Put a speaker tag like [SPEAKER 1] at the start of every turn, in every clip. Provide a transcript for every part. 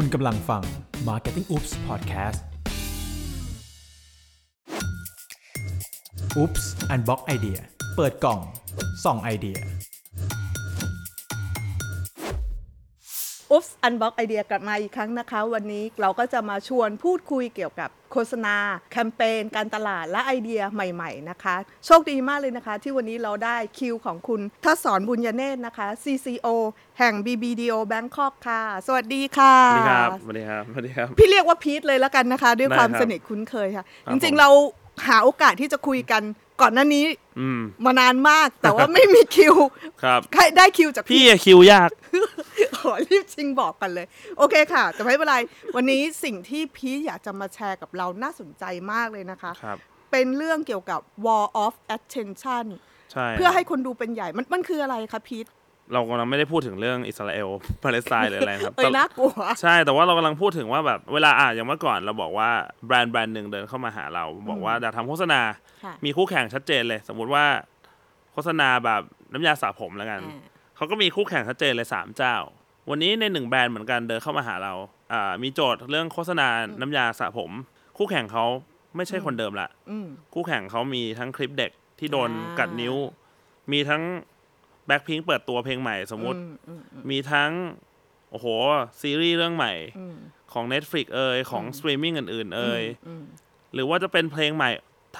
[SPEAKER 1] คุณกำลังฟัง Marketing Oops Podcast Oops Unbox Idea เปิดกล่องส่องไอเดีย
[SPEAKER 2] อุ๊บอันบ็อกไอเดียกลับมาอีกครั้งนะคะ วันนี้เราก็จะมาชวนพูดคุยเกี่ยวกับโฆษณา แคมเปญการตลาดและไอเดียใหม่ ๆ นะคะ โชคดีมากเลยนะคะ ที่วันนี้เราได้คิวของคุณทัศสอนบุญญเนตรนะคะ CCO แห่ง BBDO Bangkok ค่ะ สวัสดีค่ะ
[SPEAKER 3] สวัสดีครับสวัสดีครับสวัสดีครับ
[SPEAKER 2] พี่เรียกว่าพีทเลยแล้วกันนะคะ ด้วย
[SPEAKER 3] ได้
[SPEAKER 2] ความ
[SPEAKER 3] ครับ
[SPEAKER 2] สนิทคุ้นเคยค่ะ
[SPEAKER 3] ครั
[SPEAKER 2] จ
[SPEAKER 3] บ
[SPEAKER 2] ริง
[SPEAKER 3] ผม
[SPEAKER 2] ๆเราหาโอกาสที่จะคุยกันก่อนหน้านี้
[SPEAKER 3] อืม
[SPEAKER 2] มานานมากแต่ว่าไม่มีคิว
[SPEAKER 3] ครับ
[SPEAKER 2] ใครได้คิวจาก
[SPEAKER 3] พี่อะคิวยาก
[SPEAKER 2] ขอรีบชิงบอกกันเลย โอเคค่ะแต่ไม่เป็นไร วันนี้สิ่งที่พีทอยากจะมาแชร์กับเราน่าสนใจมากเลยนะคะ
[SPEAKER 3] ครับ
[SPEAKER 2] เป็นเรื่องเกี่ยวกับ wall of attention
[SPEAKER 3] ใช่
[SPEAKER 2] เพื่อให้คนดูเป็นใหญ่ มันมันคืออะไรคะพีท
[SPEAKER 3] เรากำลังไม่ได้พูดถึงเรื่องอิสราเอลปาเลสไตน์หรืออะไรครับ
[SPEAKER 2] เอ้ยน่ากลัว
[SPEAKER 3] ใช่แต่ว่าเรากำลังพูดถึงว่าแบบเวลาอะอย่างเมื่อก่อนเราบอกว่าแบรนด์แบรนด์หนึ่งเดินเข้ามาหาเรา บอกว่าอยากทำโฆษณา
[SPEAKER 2] ค่ะ
[SPEAKER 3] มีคู่แข่งชัดเจนเลย สมมุติว่าโฆษณาแบบน้ำยาสระผมแล้วกัน
[SPEAKER 2] อ่า
[SPEAKER 3] เขาก็มีคู่แข่งชัดเจนเลยสามเจ้า วันนี้ในหนึ่งแบรนด์เหมือนกันเดินเข้ามาหาเราอ่ามีโจทย์เรื่องโฆษณาน้ำยาสระผม คู่แข่งเขาไม่ใช่คนเดิมละ
[SPEAKER 2] อืม
[SPEAKER 3] คู่แข่งเขามีทั้งคลิปเด็กที่โดน
[SPEAKER 2] อ่ากั
[SPEAKER 3] กัดนิ้ว มีทั้งแบ็คพิงเปิดตัวเพลงใหม่สมมุติ
[SPEAKER 2] อือืมอืม
[SPEAKER 3] มีทั้ง โอ้โห ซีรีส์เรื่องใหม่
[SPEAKER 2] อืม
[SPEAKER 3] ของ Netflix เอ่ยของสตรีมมิ่งอื่น ๆ เอ่ย
[SPEAKER 2] อืม
[SPEAKER 3] หรือว่าจะเป็นเพลงใหม่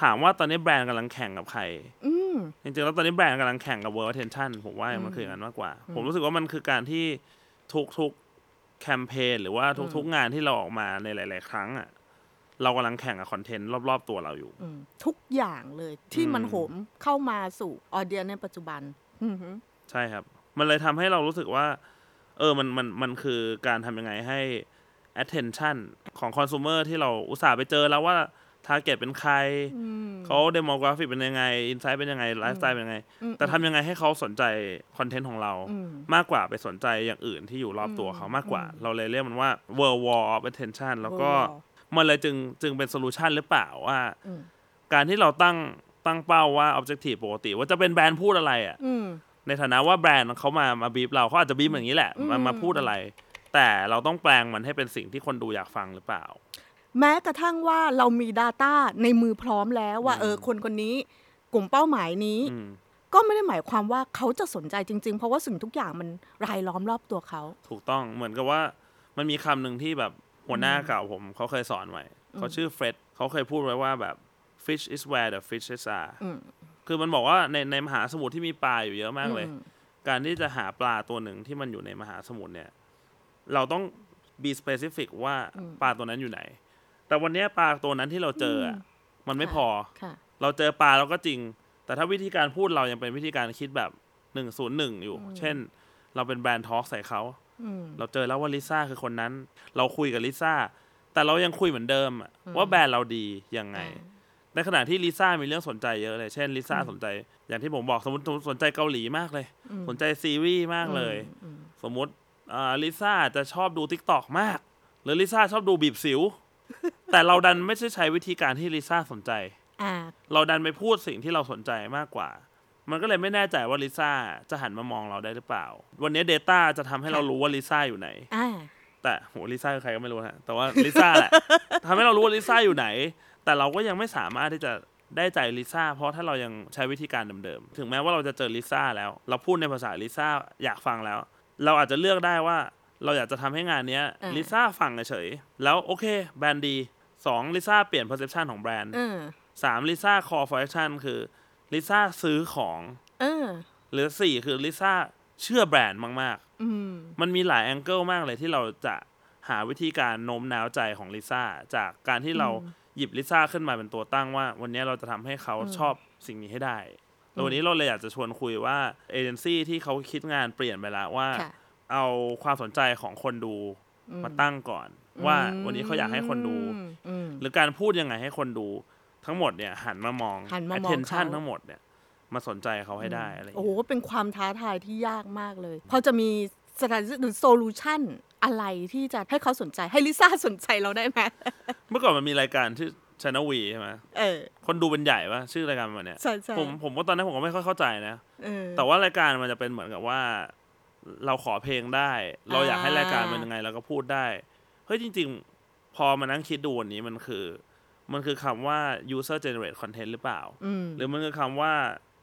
[SPEAKER 3] ถามว่าตอนนี้แบรนด์กำลังแข่งกับใคร
[SPEAKER 2] อืม
[SPEAKER 3] จริงๆแล้วตอนนี้แบรนด์กำลังแข่งกับ World Attention ผมว่ามันคืออย่างนั้นมากกว่า ผมรู้สึกว่ามันคือการที่ทุกๆแคมเปญหรือว่าทุกๆงานที่เราออกมาในหลาย ๆ ครั้งอะเรากำลังแข่งกับคอนเทนต์รอบๆตัวเราอยู่
[SPEAKER 2] อืมทุกอย่างเลยที่มัน
[SPEAKER 3] อืม
[SPEAKER 2] โหมเข้ามาสู่ออเดียในปัจจุบันอือหือ
[SPEAKER 3] ใช่ครับ มันเลยทำให้เรารู้สึกว่า เออมันมันมันคือการทำยังไงให้ attention ของคอน sumer ที่เราอุตส่าห์ไปเจอแล้วว่า target เป็นใคร
[SPEAKER 2] อืม
[SPEAKER 3] เขา demographic เป็นยังไง insight เป็นยังไง lifestyle เป็นยังไง
[SPEAKER 2] อืม
[SPEAKER 3] แต่ทำยังไงให้เขาสนใจคอนเทนต์ของเรา
[SPEAKER 2] อืม
[SPEAKER 3] มากกว่าไปสนใจอย่างอื่นที่อยู่รอบตัวเขามากกว่า เราเลยเรียกมันว่า world war of attention แล้วก็
[SPEAKER 2] World war
[SPEAKER 3] มันเลยจึงจึงเป็น solution หรือเปล่าว่า
[SPEAKER 2] อืม
[SPEAKER 3] การที่เราตั้งตั้งเป้าว่า objective ปกติ ว่าจะเป็นแบรนด์พูดอะไรอะ
[SPEAKER 2] อืม
[SPEAKER 3] ในฐานะว่าแบรนด์เขามามาบีบเราเขาอาจจะบีบอย่างนี้แหละมา
[SPEAKER 2] อืม
[SPEAKER 3] มาพูดอะไร แต่เราต้องแปลงมันให้เป็นสิ่งที่คนดูอยากฟังหรือเปล่า
[SPEAKER 2] แม้กระทั่งว่าเรามี Data ในมือพร้อมแล้วว่า
[SPEAKER 3] อืม
[SPEAKER 2] เออคนคนนี้กลุ่มเป้าหมายนี้
[SPEAKER 3] อืม
[SPEAKER 2] ก็ไม่ได้หมายความว่าเขาจะสนใจจริง ๆ เพราะว่าสิ่งทุกอย่างมันรายล้อมรอบตัวเขา
[SPEAKER 3] ถูกต้องเหมือนกับว่ามันมีคำหนึ่งที่แบบหัวหน้าเก่าผมเขาเคยสอนไว้เขาชื่อเฟร็ดเขาเคยพูดไว้ว่าแบบ fish is where the fishes are
[SPEAKER 2] อืม
[SPEAKER 3] คือมันบอกว่าในในมหาสมุทรที่มีปลาอยู่เยอะมากเลย
[SPEAKER 2] อืม
[SPEAKER 3] การที่จะหาปลาตัวหนึ่งที่มันอยู่ในมหาสมุทรเนี่ย เราต้อง be specific ว่าปลาตัวนั้นอยู่ไหน แต่วันเนี้ยปลาตัวนั้นที่เราเจออะมันไม่พอ
[SPEAKER 2] ค่ะ
[SPEAKER 3] เราเจอปลาเราก็จริง แต่ถ้าวิธีการพูดเรายังเป็นวิธีการคิดแบบหนึ่งศูนย์หนึ่งอยู่ เช่น เราเป็นแบรนด์ทอล์กใส่เขา
[SPEAKER 2] อืม
[SPEAKER 3] เราเจอแล้วว่าลิซ่าคือคนนั้น เราคุยกับลิซ่า แต่เรายังคุยเหมือนเดิมอะว่าแบรนด์เราดียังไง ในขณะที่ลิซ่ามีเรื่องสนใจเยอะเลย เช่นลิซ่าสนใจ อย่างที่ผมบอกสมมติสนใจเกาหลีมากเลย สนใจซีรีส์มากเลย สมมติอ่าลิซ่าจะชอบดู TikTok มาก หรือลิซ่าชอบดูบีบสิว แต่เราดันไม่ใช่ใช้วิธีการที่ลิซ่าสนใจ
[SPEAKER 2] อ่า
[SPEAKER 3] เราดันไปพูดสิ่งที่เราสนใจมากกว่า มันก็เลยไม่แน่ใจว่าลิซ่าจะหันมามองเราได้หรือเปล่า วันนี้ Data จะทำให้เรารู้ว่าลิซ่าอยู่ไหน
[SPEAKER 2] อ่า
[SPEAKER 3] แต่โหลิซ่าคือใครก็ไม่รู้ฮะแต่ว่าลิซ่าแหละ ทำให้เรารู้ว่าลิซ่าอยู่ไหน แต่เราก็ยังไม่สามารถที่จะได้ใจลิซ่าเพราะถ้าเรายังใช้วิธีการเดิมๆถึงแม้ว่าเราจะเจอลิซ่าแล้ว เราพูดในภาษาลิซ่าอยากฟังแล้ว เราอาจจะเลือกได้ว่า เราอยากจะทำให้งานเนี้ย
[SPEAKER 2] อ่า
[SPEAKER 3] ลิซ่าฟังเฉยๆแล้วโอเค แบรนด์ดี สองลิซ่าเปลี่ยน perception ของแบรนด์
[SPEAKER 2] เออ
[SPEAKER 3] สามลิซ่า call for action คือลิซ่าซื้อของ
[SPEAKER 2] เออ
[SPEAKER 3] หรือสี่คือลิซ่าเชื่อแบรนด์มาก
[SPEAKER 2] อืม
[SPEAKER 3] ๆมันมีหลาย angle มากเลยที่เราจะหาวิธีการโน้มน้าวใจของลิซ่าจากการที่เราหยิบลิซ่าขึ้นมาเป็นตัวตั้งว่า วันนี้เราจะทำให้เขาชอบสิ่งนี้ให้ได้แล้ววันนี้เราเลยอยากจะชวนคุยว่าเอเจนซี่ที่เขาคิดงานเปลี่ยนไปแล้วว่า
[SPEAKER 2] ค่ะ
[SPEAKER 3] เอาความสนใจของคนดู มาตั้งก่อน ว่าวันนี้เขาอยากให้คนดู
[SPEAKER 2] อืมอืม
[SPEAKER 3] หรือการพูดยังไงให้คนดูทั้งหมดเนี่ย หันมามอง
[SPEAKER 2] หันมามอง
[SPEAKER 3] attention
[SPEAKER 2] เขา
[SPEAKER 3] ทั้งหมดเนี่ย มาสนใจเขาให้ได้อะไรอย่าง
[SPEAKER 2] โอ้
[SPEAKER 3] เงี้ย
[SPEAKER 2] โห เป็นความท้าทายที่ยากมากเลยพอจะมีสถานหรือโซลูชันอะไรที่จะให้เขาสนใจให้ลิซ่าสนใจเราได้ไหม
[SPEAKER 3] เมื่อก่อนมันมีรายการชื่อช n นวีใช่ไหม
[SPEAKER 2] เออ
[SPEAKER 3] คนดูเป็นใหญ่ปะชื่อรายการมันเนี่ย
[SPEAKER 2] ใช่ใช่
[SPEAKER 3] ผมผมว่าตอนนั้นผมก็ไม่ค่อยเข้าใจนะ
[SPEAKER 2] เออ
[SPEAKER 3] แต่ว่ารายการมันจะเป็นเหมือนกับว่า เราขอเพลงได้ เราอยากให้
[SPEAKER 2] อ่าร
[SPEAKER 3] รายการมันยังไงเราก็พูดได้เฮ้ยจริง ๆ พอมานั่งคิดดูวันนี้มันคือ มันคือคำว่า user generate content หรือเปล่า
[SPEAKER 2] อืม
[SPEAKER 3] หรือมันคือคำว่า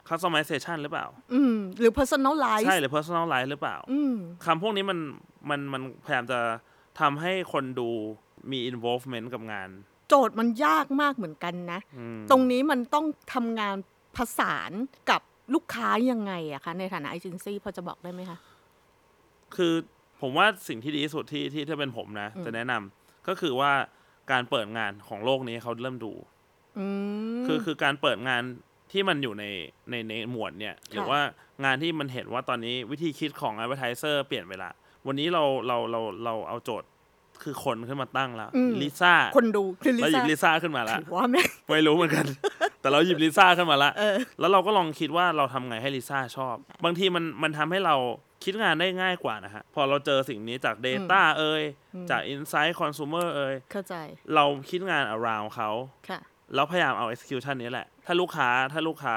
[SPEAKER 3] customization หรือเปล่า
[SPEAKER 2] อืม หรือ personalize
[SPEAKER 3] ใช่หรือ personalize หรือเปล่า
[SPEAKER 2] อืม
[SPEAKER 3] คำพวกนี้มันมันมันพยายามจะทำให้คนดูมี involvement กับงาน
[SPEAKER 2] โจทย์มันยากมากเหมือนกันนะ
[SPEAKER 3] อืม
[SPEAKER 2] ตรงนี้มันต้องทำงานผสานกับลูกค้ายังไงอะคะ ในฐานะเอเจนซี่พอจะบอกได้ไหมคะ
[SPEAKER 3] คือผมว่าสิ่งที่ดีที่สุดที่ที่ถ้าเป็นผมนะ จะแนะนำก็คือว่าการเปิดงานของโลกนี้เขาเริ่มดู
[SPEAKER 2] อืม
[SPEAKER 3] คือคือการเปิดงานที่มันอยู่ในในในหมวดเนี่ย หรือว่างานที่มันเห็นว่าตอนนี้วิธีคิดของ advertiser เปลี่ยนไปละ วันนี้เราเราเราเราเอาโจทย์คือคนขึ้นมาตั้งแล้ว
[SPEAKER 2] อืม
[SPEAKER 3] ลิซ่า
[SPEAKER 2] คนดูคือลิ
[SPEAKER 3] เราหยิ
[SPEAKER 2] ซ่า
[SPEAKER 3] บลิซ่าขึ้นมาแล้ว
[SPEAKER 2] ถือว่าแม่ง
[SPEAKER 3] ไม่รู้เหมือนกัน แต่เราหยิบลิซ่าขึ้นมาละ
[SPEAKER 2] เออ
[SPEAKER 3] แล้วเราก็ลองคิดว่าเราทำไงให้ลิซ่าชอบ บางทีมันมันทำให้เรา คิดงานได้ง่ายกว่านะฮะ พอเราเจอสิ่งนี้จาก Data เอ่ยจาก Insight Consumer เอ่ย
[SPEAKER 2] เข้าใจ
[SPEAKER 3] เราคิดงาน around เขา
[SPEAKER 2] ค่ะ
[SPEAKER 3] แล้วพยายามเอา execution นี้แหละ ถ้าลูกค้าถ้าลูกค้า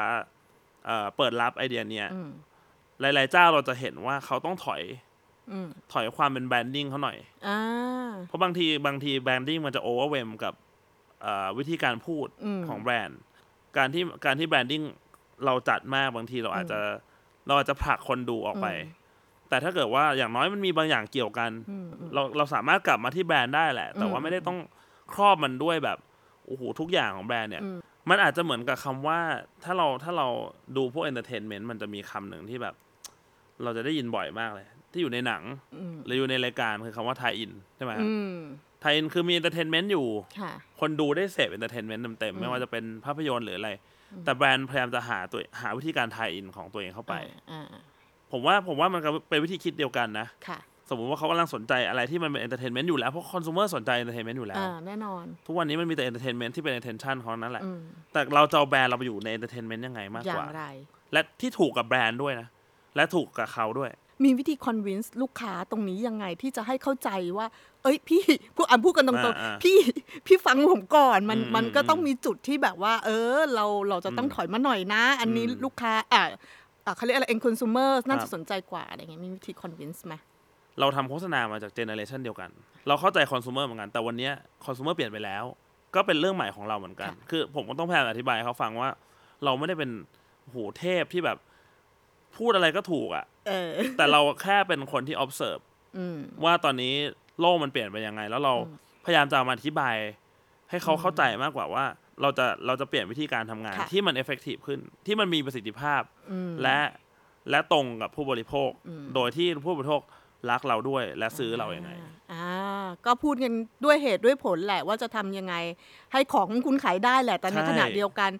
[SPEAKER 3] เอ่อเปิดรับไอเดียเนี้ย
[SPEAKER 2] อืม
[SPEAKER 3] หลาย ๆ เจ้าเราจะเห็นว่าเขาต้องถอย
[SPEAKER 2] อืม
[SPEAKER 3] ถอยความเป็น branding เขาหน่อย
[SPEAKER 2] อ่า
[SPEAKER 3] เพราะบางทีบางที branding มันจะ overwhelm กับเอ่อวิธีการพูด
[SPEAKER 2] อืม
[SPEAKER 3] ของแบรนด์ การที่การที่ branding เราจัดมากบางทีเราอาจจะเราอาจจะผลักคนดูออกไป
[SPEAKER 2] อืม
[SPEAKER 3] แต่ถ้าเกิดว่าอย่างน้อยมันมีบางอย่างเกี่ยวกัน
[SPEAKER 2] อืมอืม
[SPEAKER 3] เราเราสามารถกลับมาที่แบรนด์ได้แหละ แต่ว่า
[SPEAKER 2] อืม
[SPEAKER 3] ไม่ได้ต้องครอบมันด้วยแบบโอ้โหทุกอย่างของแบรนด์เนี่ย
[SPEAKER 2] อืม
[SPEAKER 3] มันอาจจะเหมือนกับคำว่าถ้าเราถ้าเราดูพวก entertainment มันจะมีคำหนึ่งที่แบบ เราจะได้ยินบ่อยมากเลย ที่อยู่ในหนัง
[SPEAKER 2] อืม
[SPEAKER 3] หรืออยู่ในรายการคือคำว่า tie-in ใช่ไหม
[SPEAKER 2] อืม
[SPEAKER 3] tie-in คือมี entertainment อยู่
[SPEAKER 2] ค่ะ
[SPEAKER 3] คนดูได้เสพ entertainment เต็มๆไม่ว่าจะเป็นภาพยนตร์หรืออะไร แต่แบรนด์พยายามจะหาตัวหาวิธีการ tie-in ของตัวเองเข้าไป
[SPEAKER 2] อ่าอ่า
[SPEAKER 3] ผมว่าผมว่ามันก็เป็นวิธีคิดเดียวกันนะ
[SPEAKER 2] ค่ะ
[SPEAKER 3] สมมุติว่าเขากำลังสนใจอะไรที่มันเป็นเอนเตอร์เทนเมนต์อยู่แล้ว เพราะคอน sumer สนใจเอนเตอร์เทนเมนต์อยู่แล้ว
[SPEAKER 2] อ่าแน่นอน
[SPEAKER 3] ทุกวันนี้มันมีแต่ entertainment ที่เป็น attention เขานั่นแหละ
[SPEAKER 2] อืม
[SPEAKER 3] แต่เราจะเอาแบรนด์เราไปอยู่ใน entertainment ยังไงมาก
[SPEAKER 2] กว่า อ
[SPEAKER 3] ย่า
[SPEAKER 2] งไร
[SPEAKER 3] และที่ถูกกับแบรนด์ด้วยนะ และถูกกับเขาด้วย
[SPEAKER 2] มีวิธี convince ลูกค้าตรงนี้ยังไงที่จะให้เข้าใจว่า เอ้ยพี่พูดอะพูดกันตรง
[SPEAKER 3] อ่าอ่า
[SPEAKER 2] ๆพี่พี่ฟังผมก่อนมัน
[SPEAKER 3] อืม
[SPEAKER 2] มันก็
[SPEAKER 3] อืม
[SPEAKER 2] ต้องมีจุดที่แบบว่า เออ เราเราจะต้อง
[SPEAKER 3] อืม
[SPEAKER 2] ถอยมาหน่อยนะ อันนี้
[SPEAKER 3] อืม
[SPEAKER 2] ลูกค้าอะอะ เขาเรียกอะไรเอ็นคอน sumer น่า
[SPEAKER 3] ครั
[SPEAKER 2] จะ
[SPEAKER 3] บ
[SPEAKER 2] สนใจกว่าอะไรเงี้ยมีวิธี convince ไหม
[SPEAKER 3] เราทำโฆษณามาจากเจเนอเรชันเดียวกัน เราเข้าใจคอน sumer เหมือนกัน แต่วันเนี้คอน sumer เปลี่ยนไปแล้ว ก็เป็นเรื่องใหม่ของเราเหมือนกัน คือผมก็ต้องพยายามอธิบายให้เขาฟังว่า เราไม่ได้เป็นโหเทพที่แบบพูดอะไรก็ถูกอะ
[SPEAKER 2] เออ
[SPEAKER 3] แต่เราแค่เป็นคนที่ observe
[SPEAKER 2] อืม
[SPEAKER 3] ว่าตอนนี้โลกมันเปลี่ยนไปยังไง แล้วเราพยายามจะเอามาอธิบาย ให้เขาเข้าใจมากกว่าว่า เราจะเราจะเปลี่ยนวิธีการทำงาน
[SPEAKER 2] ค่ะ
[SPEAKER 3] ที่มัน effective ขึ้น ที่มันมีประสิทธิภาพ
[SPEAKER 2] อืม
[SPEAKER 3] และและตรงกับผู้บริโภค
[SPEAKER 2] อืม
[SPEAKER 3] โดยที่ผู้บริโภครักเราด้วยและซื้อเราอย่างไง
[SPEAKER 2] อ่าก็พูดกันด้วยเหตุด้วยผลแหละว่าจะทำยังไง ให้ของคุณขายได้แหละ แต่ใน
[SPEAKER 3] ใช่
[SPEAKER 2] ขณะเดียวกัน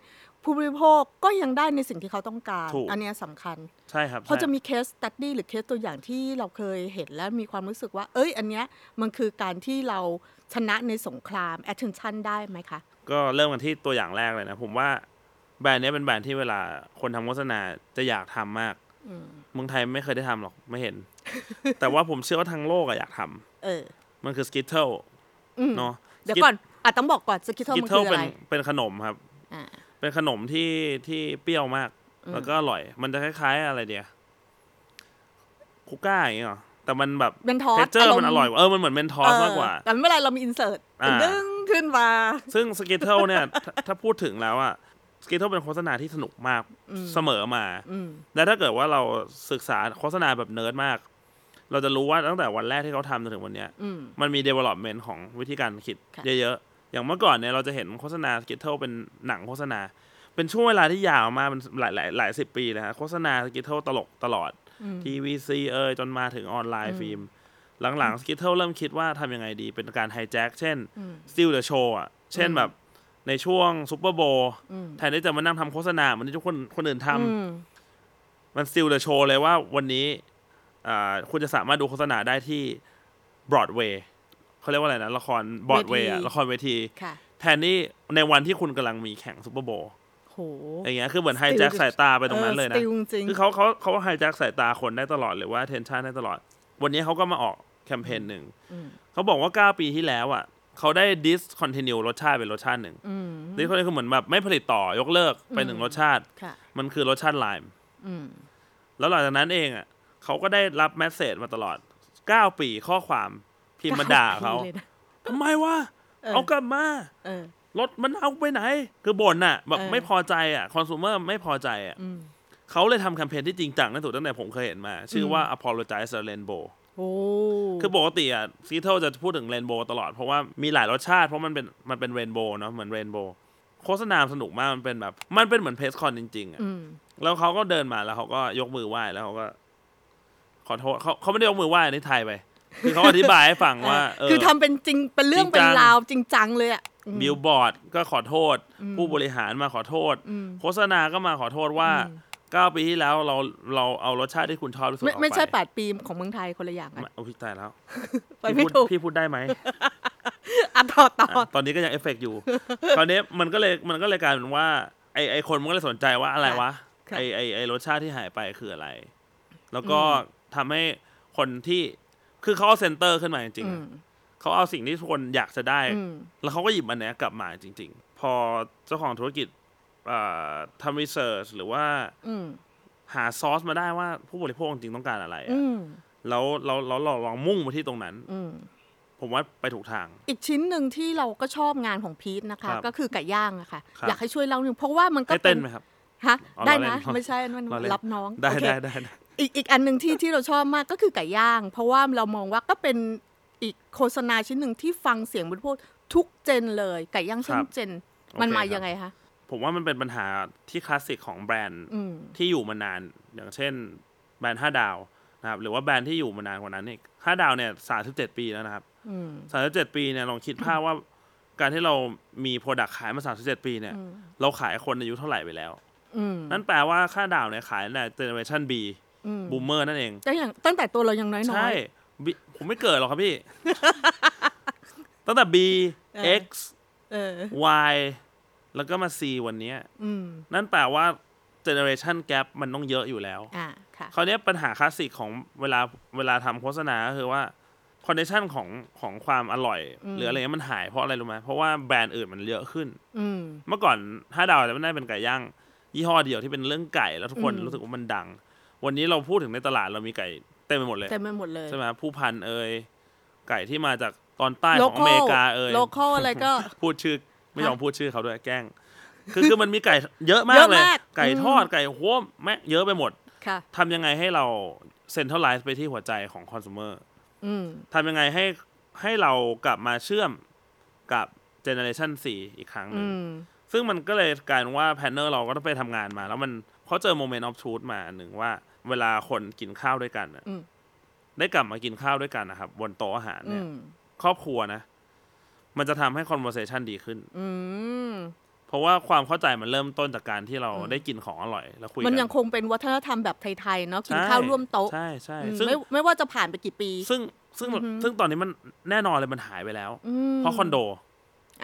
[SPEAKER 2] ผู้บริโภคก็ยังได้ในสิ่งที่เขาต้องการ
[SPEAKER 3] ถูก
[SPEAKER 2] อันเนี้ยสำคัญ
[SPEAKER 3] ใช่ครับ
[SPEAKER 2] พอจะ
[SPEAKER 3] ใช่
[SPEAKER 2] มีเคสตัดดี้หรือเคสตัวอย่างที่เราเคยเห็นแล้วมีความรู้สึกว่า เอ้ย อันเนี้ยมันคือการที่เรา ชนะในสงคราม attention ได้ไหมคะ
[SPEAKER 3] ก็เริ่มกันที่ตัวอย่างแรกเลยนะ ผมว่าแบรนด์เนี้ยเป็นแบรนด์ที่เวลาคนทำโฆษณาจะอยากทำมาก
[SPEAKER 2] อืม
[SPEAKER 3] เมืองไทยไม่เคยได้ทำหรอกไม่เห็น แต่ว่าผมเชื่อว่าทั้งโลกอะอยากทำ
[SPEAKER 2] เออ
[SPEAKER 3] มันคือ Skittle
[SPEAKER 2] อืม
[SPEAKER 3] เนาะ
[SPEAKER 2] เดี๋ยวก่อนอาจต้องบอกก่อน Skittle มันคือ
[SPEAKER 3] Skittle
[SPEAKER 2] อะ
[SPEAKER 3] เป็น
[SPEAKER 2] ไร
[SPEAKER 3] เป็นขนมครับ
[SPEAKER 2] อ่า
[SPEAKER 3] เป็นขนมที่ที่เปรี้ยวมาก
[SPEAKER 2] อืม
[SPEAKER 3] แล้วก็อร่อย มันจะคล้าย ๆ อะไรเดียคุก้าอย่างเงี้ยเหรอ แต่มันแบบ
[SPEAKER 2] เป็นทอ
[SPEAKER 3] texture มันอร่อยกว่าเออมันเหมือน Mentos มากกว่า
[SPEAKER 2] แต่ไม่เป็นไรเรามี insert
[SPEAKER 3] อ่า
[SPEAKER 2] ดึงขึ้นมา
[SPEAKER 3] ซึ่ง Skittle เนี่ยถ้าถ้าพูดถึงแล้วอะ Skittle เป็นโฆษณาที่สนุกมาก
[SPEAKER 2] อืม
[SPEAKER 3] เสมอมา
[SPEAKER 2] อืม
[SPEAKER 3] และถ้าเกิดว่าเราศึกษาโฆษณาแบบเนิร์ดมาก เราจะรู้ว่าตั้งแต่วันแรกที่เขาทำจนถึงวันเนี้ย
[SPEAKER 2] อืม
[SPEAKER 3] มันมี development ของวิธีการคิด
[SPEAKER 2] ค่ะ
[SPEAKER 3] เยอะๆ อย่างเมื่อก่อนเนี่ยเราจะเห็นโฆษณา Skittle เป็นหนังโฆษณา เป็นช่วงเวลาที่ยาวมากเป็นหลายหลายหลายสิบปีเลยฮะโฆษณา Skittle ตลกตลอด
[SPEAKER 2] อืม
[SPEAKER 3] TVC เอยจนมาถึงออนไล
[SPEAKER 2] อืม
[SPEAKER 3] ฟิล์ม หลังๆ Skittle เริ่มคิดว่าทำยังไงดีเป็นการ hijack เช่น
[SPEAKER 2] อืม
[SPEAKER 3] Steal the Show อะ เช่น
[SPEAKER 2] อืม
[SPEAKER 3] แบบในช่วง Super Bowl อื
[SPEAKER 2] ม
[SPEAKER 3] แทนที่จะมานั่งทำโฆษณาเหมือนที่ทุกคนคนอื่นทำ
[SPEAKER 2] อืม
[SPEAKER 3] มัน Steal the Show เลยว่าวันนี้อ่าคุณจะสามารถดูโฆษณาได้ที่ Broadway เขาเรียกว่าอะไรนะ ละคร Broadway อะ
[SPEAKER 2] เวที
[SPEAKER 3] ละครเวที
[SPEAKER 2] ค่ะ
[SPEAKER 3] แทนที่ในวันที่คุณกำลังมีแข่ง Super Bowl โห อย่างเงี้ยคือเหมือนไฮแจ็ค
[SPEAKER 2] Steal the-
[SPEAKER 3] สายตาไปตรงนั้นเลยนะ
[SPEAKER 2] ออ steal จริง
[SPEAKER 3] คือเขาเขาเขาไฮแจ็คสายตาคนได้ตลอดหรือว่าเทนชันได้ตลอด วันนี้เขาก็มาออกแคมเปญหนึ่ง
[SPEAKER 2] อืม
[SPEAKER 3] เขาบอกว่า9ปีที่แล้วอะเขาได้ discontinue รสชาติเป็นรสชาติหนึ่ง
[SPEAKER 2] อืม
[SPEAKER 3] นี่เขาคือเหมือนแบบไม่ผลิตต่อยกเลิกไปหนึ่ง
[SPEAKER 2] อืม
[SPEAKER 3] รสชาติ
[SPEAKER 2] ค่ะ
[SPEAKER 3] มันคือรสชาติไลม์
[SPEAKER 2] อืม
[SPEAKER 3] แล้วหลังจากนั้นเองอะเขาก็ได้รับแมสเซจมาตลอด9ปีข้อความพิมพ์มาด่าเขา
[SPEAKER 2] ก้ปีลยนะ
[SPEAKER 3] ทำไมวะ
[SPEAKER 2] เออ
[SPEAKER 3] เอากลับมา
[SPEAKER 2] เออ
[SPEAKER 3] รสมันเอาไปไหน คือบ่นอะ แบบ
[SPEAKER 2] เออ
[SPEAKER 3] ไม่พอใจอะคอน sumer ไม่พอใจอะ
[SPEAKER 2] อืม
[SPEAKER 3] เขาเลยทำแคมเปญที่จริงจังที่สุดตั้งแต่ผมเคยเห็นมา ชื่อว่า apologize the rainbow
[SPEAKER 2] โอ้
[SPEAKER 3] คือปกติอะ Skittle จะพูดถึง rainbow ตลอด เพราะว่ามีหลายรสชาติเพราะมันเป็นมันเป็น rainbow เนาะเหมือน rainbow โฆษณาสนุกมากมันเป็นแบบ มันเป็นเหมือน press con จริงๆอะ
[SPEAKER 2] อืม
[SPEAKER 3] แล้วเขาก็เดินมาแล้วเขาก็ยกมือไหว้แล้วเขาก็ ขอโทษเขาเขาไม่ได้ยกมือไหว้อันนี่ไทยไป คือเขาอธิบายให้ฟังว่าเออ
[SPEAKER 2] คือทำเป็นจริงเป็นเรื่อง
[SPEAKER 3] จริง
[SPEAKER 2] เป็นเรื่อ
[SPEAKER 3] ง
[SPEAKER 2] ราวจริงจังเลยอะอืม
[SPEAKER 3] บิลบอร์ดก็ขอโทษ
[SPEAKER 2] อืม
[SPEAKER 3] ผู้บริหารมาขอโทษ
[SPEAKER 2] อืม
[SPEAKER 3] โฆษณาก็มาขอโทษว่า
[SPEAKER 2] อืม
[SPEAKER 3] เก้าปีที่แล้วเราเราเอารสชาติที่คุณชอบที่สุดอ
[SPEAKER 2] ไม่
[SPEAKER 3] อกไป
[SPEAKER 2] ไม่ใช่แปดปีของเมืองไทยคนละอย่างกัน
[SPEAKER 3] ไม่โอ้พี่ตายแล้ว
[SPEAKER 2] ไป
[SPEAKER 3] พี่
[SPEAKER 2] ไม่
[SPEAKER 3] พูด
[SPEAKER 2] ถูก
[SPEAKER 3] พี่พูดได้ไหม
[SPEAKER 2] อะต่อต่อ
[SPEAKER 3] อะตอนนี้ก็ยังเอฟเฟกต์อยู่คราวนี้มันก็เลยมันก็เลยกลายเป็นว่า ไอไอคนมันก็เลยสนใจว่าอะไรวะ
[SPEAKER 2] ค่ะ
[SPEAKER 3] ไอไอไอรสชาติที่หายไปคืออะไร แล้วก็ทำให้คนที่ คือเขาเอา center ขึ้นมาจริง
[SPEAKER 2] อื
[SPEAKER 3] ๆ
[SPEAKER 2] ม
[SPEAKER 3] อะเขาเอาสิ่งที่ทุกคนอยากจะได้
[SPEAKER 2] อืม
[SPEAKER 3] แล้วเขาก็หยิบมันเนี้ยกลับมาจริง ๆ พอเจ้าของธุรกิจเอ่อทำ research หรือว่า
[SPEAKER 2] อืม
[SPEAKER 3] หาซอสมาได้ว่าผู้บริโภคจริงๆต้องการอะไรอะ
[SPEAKER 2] อืม
[SPEAKER 3] แล้วเราเราเราลองมุ่งไปที่ตรงนั้น
[SPEAKER 2] อืม
[SPEAKER 3] ผมว่าไปถูกทาง
[SPEAKER 2] อีกชิ้นหนึ่งที่เราก็ชอบงานของพีทนะคะ
[SPEAKER 3] ครับ
[SPEAKER 2] ก็คือไก่ย่างอะค่ะ
[SPEAKER 3] ครับ
[SPEAKER 2] อยากให้ช่วยเล่าหนึ่งเพราะว่ามันก็
[SPEAKER 3] ให้เต้นไหมครับ
[SPEAKER 2] ฮะ
[SPEAKER 3] อ๋อ
[SPEAKER 2] ได้
[SPEAKER 3] เราเล่
[SPEAKER 2] นะ
[SPEAKER 3] น
[SPEAKER 2] ไม่ใช่มัน
[SPEAKER 3] เราเล่น
[SPEAKER 2] รับน้อง
[SPEAKER 3] ได้
[SPEAKER 2] โอเค
[SPEAKER 3] ได้ได้ได้
[SPEAKER 2] อีกอีกอันหนึ่งที่ที่เราชอบมากก็คือไก่ย่าง เพราะว่าเรามองว่าก็เป็นอีกโฆษณาชิ้นหนึ่งที่ฟังเสียงบริโภคทุก gen เลยไก่ย่างเช่น
[SPEAKER 3] ครับ
[SPEAKER 2] gen มัน
[SPEAKER 3] โอเค
[SPEAKER 2] มา
[SPEAKER 3] ครับ
[SPEAKER 2] ยังไงคะ
[SPEAKER 3] ผมว่ามันเป็นปัญหาที่คลาสสิกของแบรนด์
[SPEAKER 2] อืม
[SPEAKER 3] ที่อยู่มานานอย่างเช่น แบรนด์ห้าดาวนะครับหรือว่าแบรนด์ที่อยู่มานานกว่านั้นอีกห้าดาวเนี่ยสามสิบเจ็ดปีแล้วนะครับ
[SPEAKER 2] อืม
[SPEAKER 3] สามสิบเจ็ดปีเนี่ยลองคิดภาพว่าการที่เรามี product ขายมาสามสิบเจ็ดปีเนี่ย
[SPEAKER 2] อืม
[SPEAKER 3] เราขายคนอายุเท่าไหร่ไปแล้ว
[SPEAKER 2] อืม
[SPEAKER 3] นั่นแปลว่าห้าดาวเนี่ยขายในเจเนอเรชัน B
[SPEAKER 2] อืม
[SPEAKER 3] boomer นั่นเอง
[SPEAKER 2] แต่อย่างตั้งแต่ตัวเรายังน้อยๆ
[SPEAKER 3] ใช่ B ผมไม่เกิดหรอกครับพี่ ตั้งแต่ B
[SPEAKER 2] เออ
[SPEAKER 3] X
[SPEAKER 2] เออ
[SPEAKER 3] Y แล้วก็มา C วันเนี้ย
[SPEAKER 2] อืม
[SPEAKER 3] นั่นแปลว่า generation gap มันต้องเยอะอยู่แล้ว
[SPEAKER 2] อ่าค่ะ
[SPEAKER 3] คราวเนี้ยปัญหาคลาสสิกของเวลาเวลาทำโฆษณาก็คือว่าคอนเน t ชันของของความอร่อย
[SPEAKER 2] อืม
[SPEAKER 3] หรืออะไรเงี้ยมันหายเพราะอะไรรู้ไหมเพราะว่าแบรนด์อื่นมันเยอะขึ้น
[SPEAKER 2] อืม
[SPEAKER 3] เมื่อก่อนห้าดาวจะไม่ได้เป็นไก่ย่างยี่ห้อเดียวที่เป็นเรื่องไก่แล้วทุกคน
[SPEAKER 2] อืม
[SPEAKER 3] รู้สึกว่ามันดัง วันนี้เราพูดถึงในตลาดเรามีไก่เต็มไปหมดเลย
[SPEAKER 2] เต็มไปหมดเลย
[SPEAKER 3] ใช่ไหมผู้พันเอ่ยไก่ที่มาจากตอนใต้ของอเมริกาเอ่ย
[SPEAKER 2] local อะไรก็
[SPEAKER 3] พูดชื่อไม่ยอม
[SPEAKER 2] ฮะ
[SPEAKER 3] พูดชื่อเขาด้วยแกล้ง คือคือมันมีไก่เยอะมา
[SPEAKER 2] เย
[SPEAKER 3] ก
[SPEAKER 2] อะ
[SPEAKER 3] เลย
[SPEAKER 2] มาก
[SPEAKER 3] ไก่
[SPEAKER 2] อืม
[SPEAKER 3] ทอดไก่โฮมแม่งเยอะไปหมด
[SPEAKER 2] ค่ะ
[SPEAKER 3] ทำยังไงให้เรา centralize ไปที่หัวใจของคอน sumer
[SPEAKER 2] อืม
[SPEAKER 3] ทำยังไงให้ให้เรากลับมาเชื่อมกับ generation 4อีกครั้งหนึ่งอื
[SPEAKER 2] ม
[SPEAKER 3] ซึ่งมันก็เลยกลายเป็นว่า planner เราก็ต้องไปทำงานมา แล้วมัน เขาเจอ moment of truth มาอันหนึ่งว่า เวลาคนกินข้าวด้วยกันน่ะ
[SPEAKER 2] อืม
[SPEAKER 3] ได้กลับมากินข้าวด้วยกันนะครับ บนโต๊ะอาหาร
[SPEAKER 2] อืม
[SPEAKER 3] เนี่ยครอบครัวนะ มันจะทำให้ conversation ดีขึ้น
[SPEAKER 2] อืม
[SPEAKER 3] เพราะว่าความเข้าใจมันเริ่มต้นจากการที่เรา
[SPEAKER 2] อืม
[SPEAKER 3] ได้กินของอร่อย แล้วคุย
[SPEAKER 2] มัน
[SPEAKER 3] กั
[SPEAKER 2] ยังคงเป็นวัฒนธรรมแบบไทย ๆ เนาะกิน
[SPEAKER 3] ใช่
[SPEAKER 2] ข้าวร่วมโต๊ะ
[SPEAKER 3] ใช่ใช่
[SPEAKER 2] อืม
[SPEAKER 3] ซึ่ง
[SPEAKER 2] ไม่ไม่ว่าจะผ่านไปกี่ปี
[SPEAKER 3] ซึ่งซึ่ง
[SPEAKER 2] อือฮึ
[SPEAKER 3] ซึ่งตอนนี้มันแน่นอนเลยมันหายไปแล้ว
[SPEAKER 2] อืม
[SPEAKER 3] เพราะคอนโด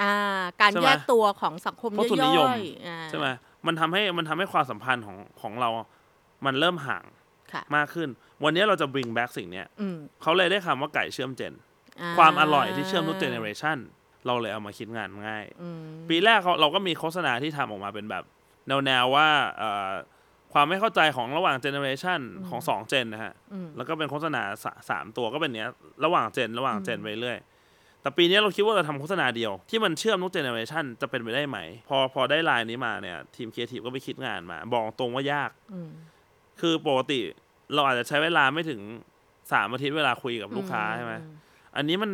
[SPEAKER 2] อ่า การ
[SPEAKER 3] ใช่ไหม
[SPEAKER 2] แยกตัวของสังคม
[SPEAKER 3] เพราะทุนนิยม
[SPEAKER 2] ย่อยๆอ่า
[SPEAKER 3] ใช่ไหม มันทำให้มันทำให้ความสัมพันธ์ของของเรา มันเริ่มห่าง
[SPEAKER 2] ค่ะ
[SPEAKER 3] มากขึ้น วันนี้เราจะ bring back สิ่งเนี้ย
[SPEAKER 2] อืม
[SPEAKER 3] เขาเลยได้คำว่าไก่เชื่อมเจน
[SPEAKER 2] อ่
[SPEAKER 3] ความอร่อยที่เชื่อมทุกเจเนอเรชันเราเลยเอามาคิดงานง่าย
[SPEAKER 2] อืม
[SPEAKER 3] ปีแรกเขาเราก็มีโฆษณาที่ทำออกมาเป็นแบบแนวแนวๆว่าเอ่อความไม่เข้าใจของระหว่าง generation ของสอง gen นะฮะ
[SPEAKER 2] อืม
[SPEAKER 3] แล้วก็เป็นโฆษณาสาสามตัวก็เป็นเนี้ย ระหว่าง gen ระหว่าง gen ไปเรื่อย แต่ปีนี้เราคิดว่าเราทำโฆษณาเดียวที่มันเชื่อมทุก generation จะเป็นไปได้ไหม พอพอได้ไลน์นี้มาเนี่ย ทีมครีเอทีฟก็ไปคิดงานมา บอกตรงว่ายาก
[SPEAKER 2] อืม
[SPEAKER 3] คือปกติเราอาจจะใช้เวลาไม่ถึงสามอาทิตย์เวลาคุยกับลูกค้าใช่ไหมอันนี้มัน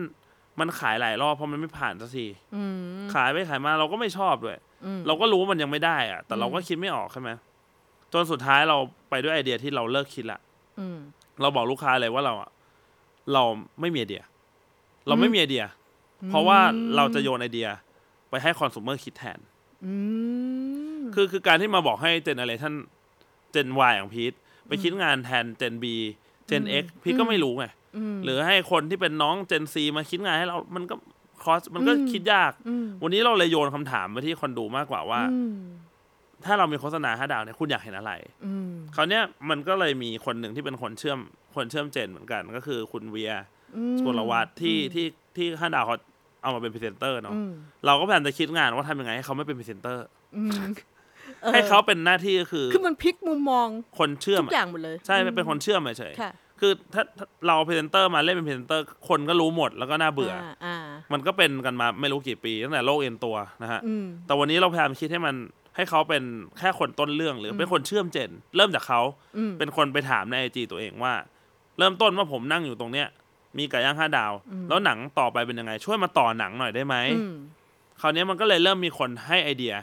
[SPEAKER 3] มันขายหลายรอบเพราะมันไม่ผ่านสักที
[SPEAKER 2] อืม
[SPEAKER 3] ขายไปขายมาเราก็ไม่ชอบด้วย
[SPEAKER 2] อืม
[SPEAKER 3] เราก็รู้ว่ามันยังไม่ได้อะแต่เราก็
[SPEAKER 2] อืม
[SPEAKER 3] คิดไม่ออกใช่ไหมจนสุดท้ายเราไปด้วยไอเดียที่เราเลิกคิดละ
[SPEAKER 2] อืม
[SPEAKER 3] เราบอกลูกค้าเลยว่าเราอะเราไม่มีไอเดีย เราไม่มีไอเดีย เพราะว่าเราจะโยนไอเดียไปให้ consumer คิดแทน
[SPEAKER 2] อืม
[SPEAKER 3] คือคือการที่มาบอกให้ generation gen Y อย่างพีทไปคิดงานแทนเจน B เจน X พีทก็ไม่รู้ไง
[SPEAKER 2] ม
[SPEAKER 3] หรือให้คนที่เป็นน้องเจน C มาคิดงานให้เรา มันก็ cross มันก็
[SPEAKER 2] อืม
[SPEAKER 3] คิดยาก
[SPEAKER 2] อืม
[SPEAKER 3] วันนี้เราเลยโยนคำถามไปที่คนดูมากกว่าว่า
[SPEAKER 2] อืม
[SPEAKER 3] ถ้าเรามีโฆษณาห้าดาวเนี่ยคุณอยากเห็นอะไร
[SPEAKER 2] อืม
[SPEAKER 3] คราวเนี้ยมันก็เลยมีคนหนึ่งที่เป็นคนเชื่อมคนเชื่อม gen เหมือนกัน ก็คือคุณเวียร์
[SPEAKER 2] อืม
[SPEAKER 3] ศุกลวัฒน์ที่ ที่ที่ห้าดาวเขาเอามาเป็นพรีเซนเตอร์เนาะ
[SPEAKER 2] อืม
[SPEAKER 3] เราก็พยายามจะคิดงานว่าทำยังไงให้เขาไม่เป็นพรีเซนเตอร์
[SPEAKER 2] อืมออ
[SPEAKER 3] ให้เขาเป็นหน้าที่ก็คือ
[SPEAKER 2] คือมันพลิกมุมมอง
[SPEAKER 3] คนเชื่อม
[SPEAKER 2] ทุกอย่างหมดเลย
[SPEAKER 3] ใช่เป็นคนเชื่อมเฉย
[SPEAKER 2] ค่ะ
[SPEAKER 3] ๆคือถ้าถ้าเราพรีเซนเตอร์มาเล่นเป็นพรีเซนเตอร์ คนก็รู้หมดแล้วก็น่าเบื่ออ
[SPEAKER 2] อ่า
[SPEAKER 3] มันก็เป็นกันมาไม่รู้กี่ปีตั้งแต่โลกเอ็นตัวนะฮะ
[SPEAKER 2] อืม
[SPEAKER 3] แต่วันนี้เราพยายามคิดให้มันให้เขาเป็นแค่คนต้นเรื่องหรือเป็นคนเชื่อม gen เริ่มจากเขา
[SPEAKER 2] อืม
[SPEAKER 3] เป็นคนไปถามใน IG ตัวเองว่า เริ่มต้นว่าผมนั่งอยู่ตรงเนี้ย มีไก่ย่างห้าดาว แล้วหนังต่อไปเป็นยังไง ช่วยมาต่อหนังหน่อยได้ไหม
[SPEAKER 2] อืม
[SPEAKER 3] คราวนี้มันก็เลยเริ่มมีคนให้ไอเดีย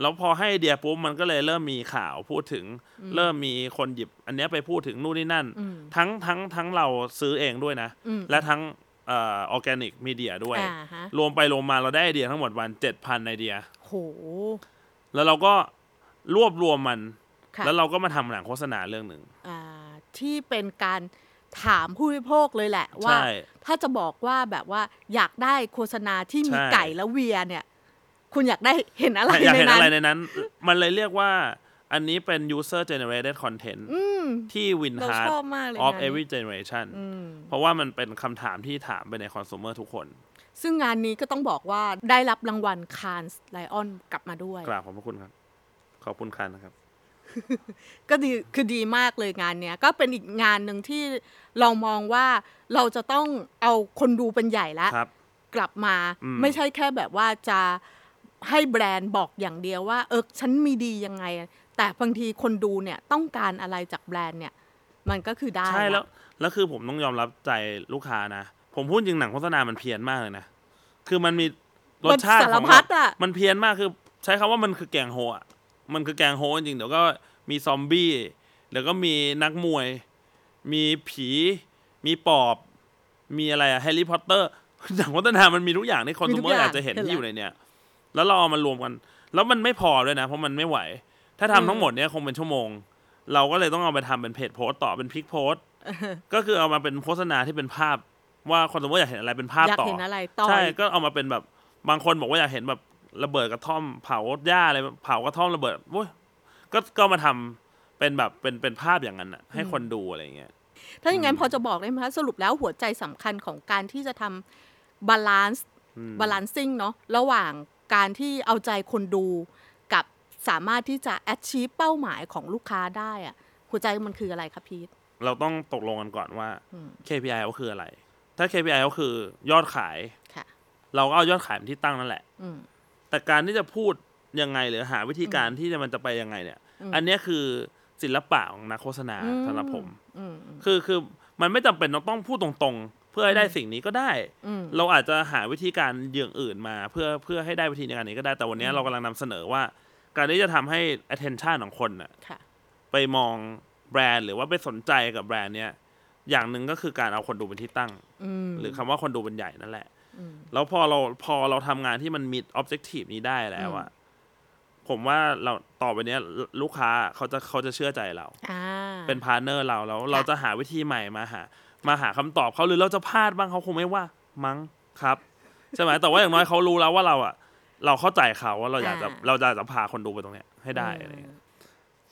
[SPEAKER 3] แล้วพอให้ไอเดียปุ๊บมันก็เลยเริ่มมีข่าวพูดถึง เริ่มมีคนหยิบ อันเนี้ยไปพูดถึงนู่นนี่นั่น
[SPEAKER 2] อืม
[SPEAKER 3] ทั้งทั้งทั้งเราซื้อเองด้วยนะ
[SPEAKER 2] อืม
[SPEAKER 3] และทั้งเอ่อออร์แกนิกมีเดียด้วย
[SPEAKER 2] อ่าฮะ
[SPEAKER 3] รวมไปรวมมาเราได้ไอเดียทั้งหมดวันเจ็ดพันไอเดีย
[SPEAKER 2] โห
[SPEAKER 3] แล้วเราก็รวบรวมมัน
[SPEAKER 2] ค่ะ
[SPEAKER 3] แล้วเราก็มาทำหนังโฆษณาเรื่องหนึ่ง
[SPEAKER 2] อ่าที่เป็นการ ถามผู้บริโภคเลยแหละว่า
[SPEAKER 3] ใช่
[SPEAKER 2] ถ้าจะบอกว่าแบบว่าอยากได้โฆษณาที่มี
[SPEAKER 3] ใช่
[SPEAKER 2] ไก่และเวียเนี่ย คุณอยากได้เห็นอะไร
[SPEAKER 3] อยาก
[SPEAKER 2] ใน
[SPEAKER 3] เห็น
[SPEAKER 2] นั้
[SPEAKER 3] อะ
[SPEAKER 2] น
[SPEAKER 3] ไรในนั้น มันเลยเรียกว่าอันนี้เป็น user generated content
[SPEAKER 2] อืม
[SPEAKER 3] ที่ win
[SPEAKER 2] เรา
[SPEAKER 3] heart
[SPEAKER 2] ชอบมากเลย
[SPEAKER 3] of
[SPEAKER 2] งานนี้
[SPEAKER 3] every generation
[SPEAKER 2] อืม
[SPEAKER 3] เพราะว่ามันเป็นคำถามที่ถามไปใน consumer ทุกคน
[SPEAKER 2] ซึ่งงานนี้ก็ต้องบอกว่าได้รับรางวัลคานส์ไลออนกลับมาด้วย
[SPEAKER 3] กราบขอบพระคุณครับ ขอบคุณคันนะครับ
[SPEAKER 2] ก็ดีคือดีมากเลยงานเนี้ยก็เป็นอีกงานหนึ่งที่เรามองว่าเราจะต้องเอาคนดูเป็นใหญ่แล้ว
[SPEAKER 3] ครับ
[SPEAKER 2] กลับมา
[SPEAKER 3] อืม
[SPEAKER 2] ไม่ใช่แค่แบบว่าจะให้แบรนด์บอกอย่างเดียวว่า เออฉันมีดียังไง แต่บางทีคนดูเนี่ยต้องการอะไรจากแบรนด์เนี่ย มันก็คือได้
[SPEAKER 3] ใช่แล้วะแล้วคือผมต้องยอมรับใจลูกค้านะ ผมพูดจริงหนังโฆษณามันเพี้ยนมากเลยนะ คือมันมีรสชาติ
[SPEAKER 2] มันสาร
[SPEAKER 3] ของ
[SPEAKER 2] พัดอะ
[SPEAKER 3] มันเพี้ยนมากคือ ใช้คำว่ามันคือแกงโฮอะ มันคือแกงโฮจริงๆเดี๋ยวก็มีซอมบี้เดี๋ยวก็มีนักมวย มีผีมีปอบ มีอะไรอะแฮร์รี่พอตเตอร์หนังโฆษณามันมีทุกอย่างที่ consumer
[SPEAKER 2] มีทุก
[SPEAKER 3] เมอ
[SPEAKER 2] อย่าง
[SPEAKER 3] อยากจะเห็น
[SPEAKER 2] เห็น
[SPEAKER 3] ที่
[SPEAKER 2] แล้ว
[SPEAKER 3] อยู่ในเนี้ยแล้วเราเอามารวมกัน แล้วมันไม่พอด้วยนะ เพราะมันไม่ไหว ถ้าทำทั้งหมดเนี้ยคงเป็นชั่วโมง เราก็เลยต้องเอาไปทำเป็น page post ต่อเป็น pic post ก็คือเอามาเป็นโฆษณาที่เป็นภาพว่า consumer อยากเห็นอะไรเป็นภาพ
[SPEAKER 2] อยาก
[SPEAKER 3] ต่อ
[SPEAKER 2] เห็นอะไรต่อ
[SPEAKER 3] ใช่ก็เอามาเป็นแบบบางคนบอกว่าอยากเห็นแบบ ระเบิดกระท่อม เผาหญ้าอะไรเผากระท่อมระเบิดโว้ยก็ก็มาทำเป็นแบบเป็นเป็นภาพอย่างนั้นอะให้คนดูอะไรอย่างเงี้ย
[SPEAKER 2] ถ้าอย่างนั้นพอจะบอกได้ไหมคะสรุปแล้วหัวใจสำคัญของการที่จะทำ balance
[SPEAKER 3] อืม
[SPEAKER 2] balancing เนาะระหว่างการที่เอาใจคนดูกับสามารถที่จะ achieve เป้าหมายของลูกค้าได้อะหัวใจมันคืออะไรคะพีท
[SPEAKER 3] เราต้องตกลงกันก่อนว่า
[SPEAKER 2] อืม
[SPEAKER 3] KPI ก็คืออะไร ถ้า KPI ก็คือยอดขาย
[SPEAKER 2] ค่ะ
[SPEAKER 3] เราก็เอายอดขายเป็นที่ตั้งนั่นแหละ
[SPEAKER 2] อืม
[SPEAKER 3] แต่การที่จะพูดยังไงหรือหาวิธีการที่จะมันจะไปยังไงเนี่ย
[SPEAKER 2] อืม
[SPEAKER 3] อันเนี้ยคือศิลปะของนักโฆษณา
[SPEAKER 2] อืม
[SPEAKER 3] สำหรับผม
[SPEAKER 2] อืม
[SPEAKER 3] คือคือมันไม่จำเป็นต้องต้องพูดตรงๆ เพื่อให้ได้สิ่งนี้ก็ได้
[SPEAKER 2] อืม
[SPEAKER 3] เราอาจจะหาวิธีการอย่างอื่นมา เพื่อเพื่อให้ได้วิธีการนี้ก็ได้แต่วันนี้เรากำลังนำเสนอว่า การที่จะทำให้ attention ของคนน่ะ
[SPEAKER 2] ค่ะ
[SPEAKER 3] ไปมองแบรนด์หรือว่าไปสนใจกับแบรนด์เนี้ยอย่างหนึ่งก็คือการเอาคนดูเป็นที่ตั้ง
[SPEAKER 2] อืม
[SPEAKER 3] หรือคำว่าคนดูเป็นใหญ่นั่นแหละ
[SPEAKER 2] อืม
[SPEAKER 3] แล้วพอเราพอเราทำงานที่มันมี objective นี้ได้แล้วอะผมว่าเราต่อไปเนี้ยลูกค้าเขาจะเขาจะเชื่อใจเรา
[SPEAKER 2] อ่า
[SPEAKER 3] เป็น partner เราแล้ว เราจะหาวิธีใหม่มาหา มาหาคำตอบเขาหรือเราจะพลาดบ้างเขาคงไม่ว่า มั้งครับใช่ไหมแต่ว่าอย่างน้อยเขารู้แล้วว่าเราอะเราเข้าใจเขาว่าเราอยากจะ
[SPEAKER 2] อ่า
[SPEAKER 3] เราจะจะพาคนดูไปตรงเนี้ยให้ได้อะไรเงี้ย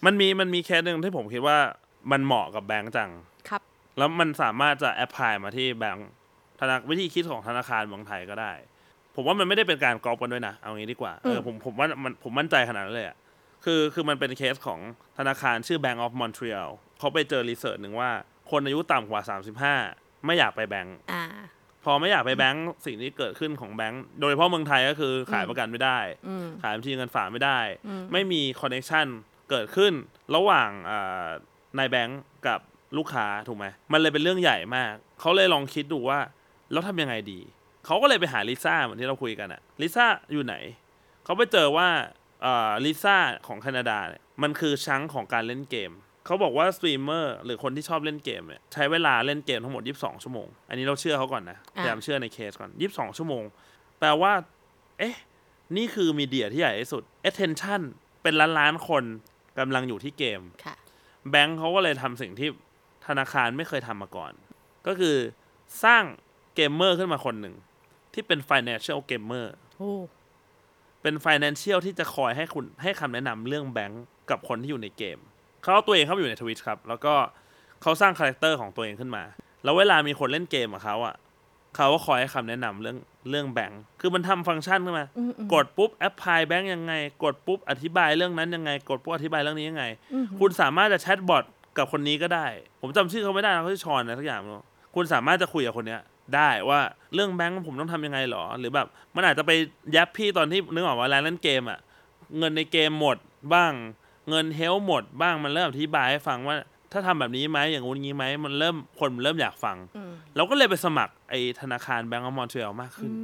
[SPEAKER 3] มันมีมันมีเคสหนึ่งที่ผมคิดว่ามันเหมาะกับแบงก์จัง
[SPEAKER 2] ครับ
[SPEAKER 3] แล้วมันสามารถจะ apply มาที่แบงก์ ธนาวิธีคิดของธนาคารเมืองไทยก็ได้ ผมว่ามันไม่ได้เป็นการก๊อปกันด้วยนะเอางี้ดีกว่าเออผมผมว่ามันผมมั่นใจขนาดนั้นเลยอะคือคือมันเป็นเคสของธนาคารชื่อ Bank of Montreal เขาไปเจอ research หนึ่งว่า คนอายุต่ำกว่า 35 ไม่อยากไปแบงก์
[SPEAKER 2] อ่า
[SPEAKER 3] พอไม่อยากไปแบงก์สิ่งที่เกิดขึ้นของแบงก์โดยเฉพาะเมืองไทยก็คือขายประกันไม่ได้
[SPEAKER 2] อืม
[SPEAKER 3] ขายบัญชีเงินฝากไม่ได้
[SPEAKER 2] อืม
[SPEAKER 3] ไม่มีคอนเน t ชันเกิดขึ้นระหว่างอ่านายแบงก์กับลูกค้าถูกไหมมันเลยเป็นเรื่องใหญ่มาก เขาเลยลองคิดดูว่า แล้วทำยังไงดี เขาก็เลยไปหาลิซ่าเหมือนที่เราคุยกันอะลิซ่าอยู่ไหน เขาไปเจอว่าลิซ่าของแคนาดาเนี่ยมันคือชั้งของการเล่นเกม เขาบอกว่าสตรีมเมอร์หรือคนที่ชอบเล่นเกมเนี่ยใช้เวลาเล่นเกมทั้งหมด 22 ชั่วโมง อันนี้เราเชื่อเขาก่อนนะพ
[SPEAKER 2] อะ
[SPEAKER 3] ยายามเชื่อในเคสก่อน 22 ชั่วโมง แปลว่า เอ๊ะ นี่คือ media ที่ใหญ่ที่สุด attention เป็นล้านล้านๆคนกำลังอยู่ที่เกม
[SPEAKER 2] ค่ะ
[SPEAKER 3] แบงค์เขาก็เลยทำสิ่งที่ธนาคารไม่เคยทำมาก่อน ก็คือสร้าง เกมเมอร์ขึ้นมาคนหนึ่ง ที่เป็น financial gamer
[SPEAKER 2] โอ้
[SPEAKER 3] เป็น financial ที่จะคอยให้คุณให้คำแนะนำเรื่องแบงค์กับคนที่อยู่ในเกม เขาเอาตัวเองเข้าไปอยู่ใน Twitch ครับ แล้วก็เขาสร้าง character ของตัวเองขึ้นมา แล้วเวลามีคนเล่นเกมกับเขาอะเขาก็คอยให้คำแนะนำเรื่องเรื่องแบงค์คือมันทำฟังก์ชันขึ้นมา
[SPEAKER 2] อืมอืม
[SPEAKER 3] กดปุ๊บแอปพลายแบงค์ยังไง กดปุ๊บอธิบายเรื่องนั้นยังไง กดปุ๊บอธิบายเรื่องนี้ยังไง
[SPEAKER 2] อืม
[SPEAKER 3] คุณสามารถจะแชทบอทกับคนนี้ก็ได้ ผมจำชื่อเขาไม่ได้นะเขาชื่อชอนอะไรสักอย่างไม่รู้คุณสามารถจะคุยกับคนเนี้ย ได้ว่าเรื่องแบงก์ผมต้องทำยังไงหรอ หรือแบบมันอาจจะไปยับพี่ตอนที่นึกออกว่าร้านเล่นเกมอะเงินในเกมหมดบ้าง เงินเฮลหมดบ้างมันเริ่มอธิบายให้ฟังว่าถ้าทำแบบนี้ไหมอย่างงู้นงี้ไหมมันเริ่มคนเริ่มอยากฟัง
[SPEAKER 2] อืม
[SPEAKER 3] เราก็เลยไปสมัครไอ้ธนาคารแบงก์ออฟมอนทรีออลมากขึ้น
[SPEAKER 2] อื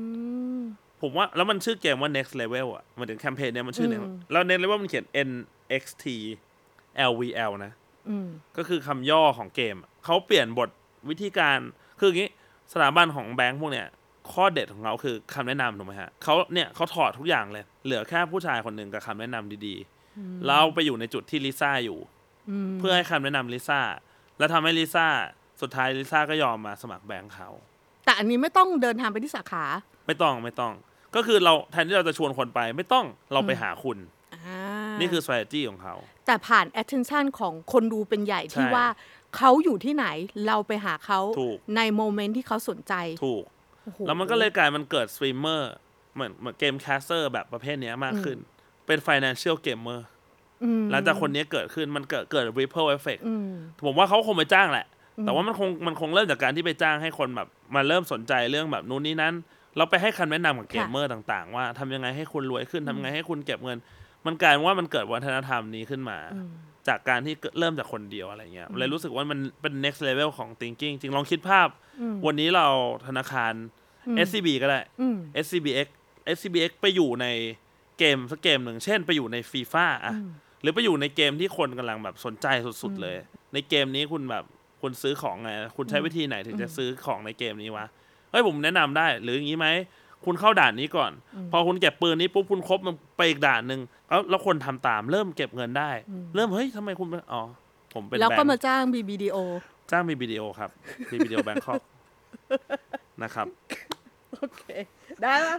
[SPEAKER 2] ม
[SPEAKER 3] ผมว่าแล้วมันชื่อเกมว่า next level อะมันถึงแคมเปญเนี่ยมันชื่อเนี่ย
[SPEAKER 2] อืม
[SPEAKER 3] แล้ว next level มันเขียน NXT LVL นะ
[SPEAKER 2] อืม
[SPEAKER 3] ก็คือคำย่อของเกมอะเขาเปลี่ยนบทวิธีการ คืออย่างนี้ สถาบันของแบงค์พวกเนี้ยข้อเด็ดของเขาคือคำแนะนำถูกไหมฮะเขาเนี่ยเขาถอดทุกอย่างเลย เหลือแค่ผู้ชายคนหนึ่งกับคำแนะนำดีๆ เราไปอยู่ในจุดที่ลิซ่าอยู่เพื่อให้คำแนะนำลิซ่า แล้วทำให้ลิซ่า สุดท้ายลิซ่าก็ยอมมาสมัครแบงค์เขา
[SPEAKER 2] แต่อันนี้ไม่ต้องเดินทางไปที่สาขา
[SPEAKER 3] ไม่ต้องไม่ต้อง ก็คือเราแทนที่เราจะชวนคนไป ไม่ต้องเราไปหาคุณ
[SPEAKER 2] อ่า
[SPEAKER 3] นี่คือ strategy ของเขา
[SPEAKER 2] แต่ผ่าน attention ของคนดูเป็นใหญ่ที่
[SPEAKER 3] ใช่
[SPEAKER 2] ว่า เขาอยู่ที่ไหนเราไปหาเขา
[SPEAKER 3] ถูก
[SPEAKER 2] ใน moment ที่เขาสนใจ
[SPEAKER 3] ถูก
[SPEAKER 2] โอ้โห
[SPEAKER 3] แล้วมันก็เลยกลายมันเกิดสตรีมเมอร์เหมือนเหมือนเกมแคสเตอร์แบบประเภทเนี้ยมากขึ้น เป็น financial gamer
[SPEAKER 2] อืม
[SPEAKER 3] หลังจากคนนี้เกิดขึ้นมันเกิดเกิด ripple effect
[SPEAKER 2] อืม
[SPEAKER 3] ผมว่าเขาคงไปจ้างแหละ แต่ว่ามันคงมันคงเริ่มจากการที่ไปจ้างให้คนแบบมาเริ่มสนใจเรื่องแบบนู้นนี่นั้น เราไปให้คำแนะนำกับเกมเมอร์ต่าง ๆ ว่าทำยังไงให้คุณรวยขึ้นทำยังไงให้คุณเก็บเงิน มันกลายเป็นว่ามันเกิดวัฒนธรรมนี้ขึ้นมา
[SPEAKER 2] อืม
[SPEAKER 3] จากการที่เริ่มจากคนเดียวอะไรเงี้ยเลยรู้สึกว่ามันเป็น next level ของ thinking จริงลองคิดภาพ
[SPEAKER 2] อืม
[SPEAKER 3] วันนี้เราธนาคาร
[SPEAKER 2] อืม
[SPEAKER 3] SCB ก็ได้
[SPEAKER 2] อืม
[SPEAKER 3] SCBX SCBX ไปอยู่ในเกมสักเกมหนึ่งเช่น ไปอยู่ในฟีฟ่าอะหรือไปอยู่ในเกมที่คนกำลังแบบสนใจสุดๆเลย ในเกมนี้คุณแบบคุณซื้อของไง คุณใช้วิธีไหนถึงจะซื้อของในเกมนี้วะเฮ้ยผมแนะนำได้ หรืออย่างนี้ไหม คุณเข้าด่านนี้ก่อน พอคุณเก็บปืนนี้ปุ๊บคุณครบมันไปอีกด่านหนึ่งแล้วแล้วคนทำตามเริ่มเก็บเงินได้ เริ่มเฮ้ยทำไมคุณเป็นอ๋อผมเป็น
[SPEAKER 2] แล้วก็
[SPEAKER 3] บงค์
[SPEAKER 2] มาจ้าง BBDO
[SPEAKER 3] จ้างมีวิดีโอครับมีวิดีโอแบงคอกนะครับ
[SPEAKER 2] โอเค ได้ปะ